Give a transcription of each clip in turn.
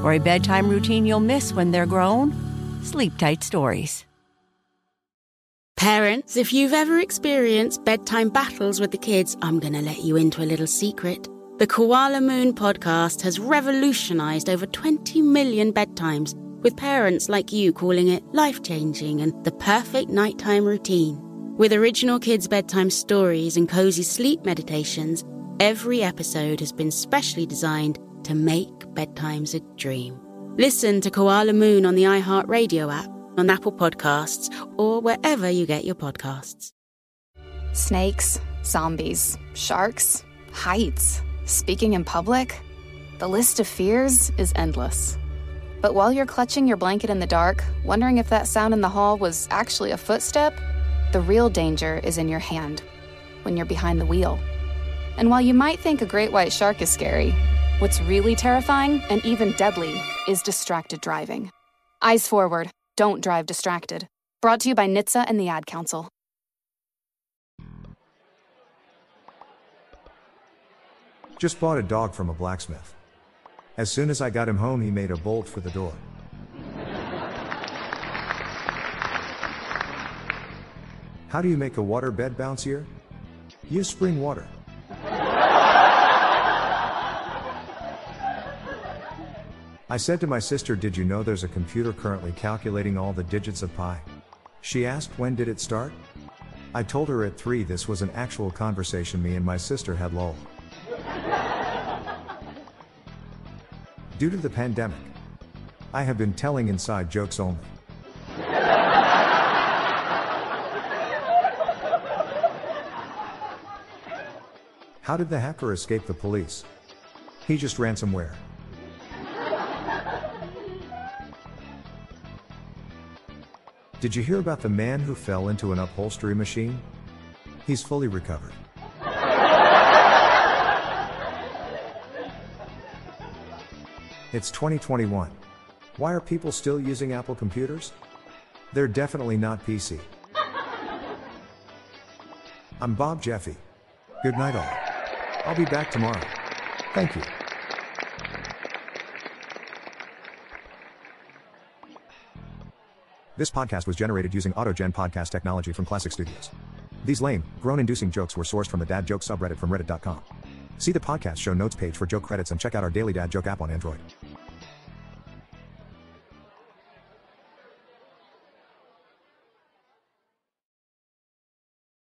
For a bedtime routine you'll miss when they're grown, Sleep Tight Stories. Parents, if you've ever experienced bedtime battles with the kids, I'm going to let you into a little secret. The Koala Moon podcast has revolutionized over 20 million bedtimes, with parents like you calling it life changing and the perfect nighttime routine. With original kids' bedtime stories and cozy sleep meditations, every episode has been specially designed to make bedtimes a dream. Listen to Koala Moon on the iHeartRadio app, on Apple Podcasts, or wherever you get your podcasts. Snakes, zombies, sharks, heights, speaking in public. The list of fears is endless. But while you're clutching your blanket in the dark, wondering if that sound in the hall was actually a footstep, the real danger is in your hand when you're behind the wheel. And while you might think a great white shark is scary, what's really terrifying and even deadly is distracted driving. Eyes forward, don't drive distracted. Brought to you by NHTSA and the Ad Council. Just bought a dog from a blacksmith. As soon as I got him home, he made a bolt for the door. How do you make a water bed bouncier? Use spring water. I said to my sister, Did you know there's a computer currently calculating all the digits of pi? She asked, When did it start? I told her at 3 this was an actual conversation me and my sister had lol. Due to the pandemic, I have been telling inside jokes only. How did the hacker escape the police? He just ransomware. Did you hear about the man who fell into an upholstery machine? He's fully recovered. It's 2021. Why are people still using Apple computers? They're definitely not PC. I'm Bob Jeffy. Good night, all. I'll be back tomorrow. Thank you. This podcast was generated using AutoGen podcast technology from Classic Studios. These lame, groan inducing jokes were sourced from the Dad Joke subreddit from Reddit.com. See the podcast show notes page for joke credits and check out our daily Dad Joke app on Android.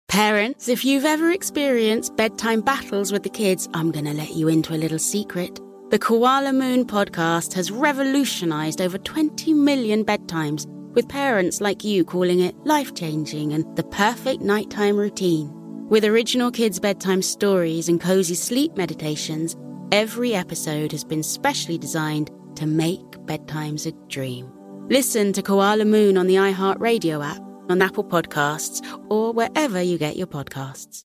Parents, if you've ever experienced bedtime battles with the kids, I'm going to let you into a little secret. The Koala Moon podcast has revolutionized over 20 million bedtimes, with parents like you calling it life changing and the perfect nighttime routine. With original kids' bedtime stories and cozy sleep meditations, every episode has been specially designed to make bedtimes a dream. Listen to Koala Moon on the iHeartRadio app, on Apple Podcasts, or wherever you get your podcasts.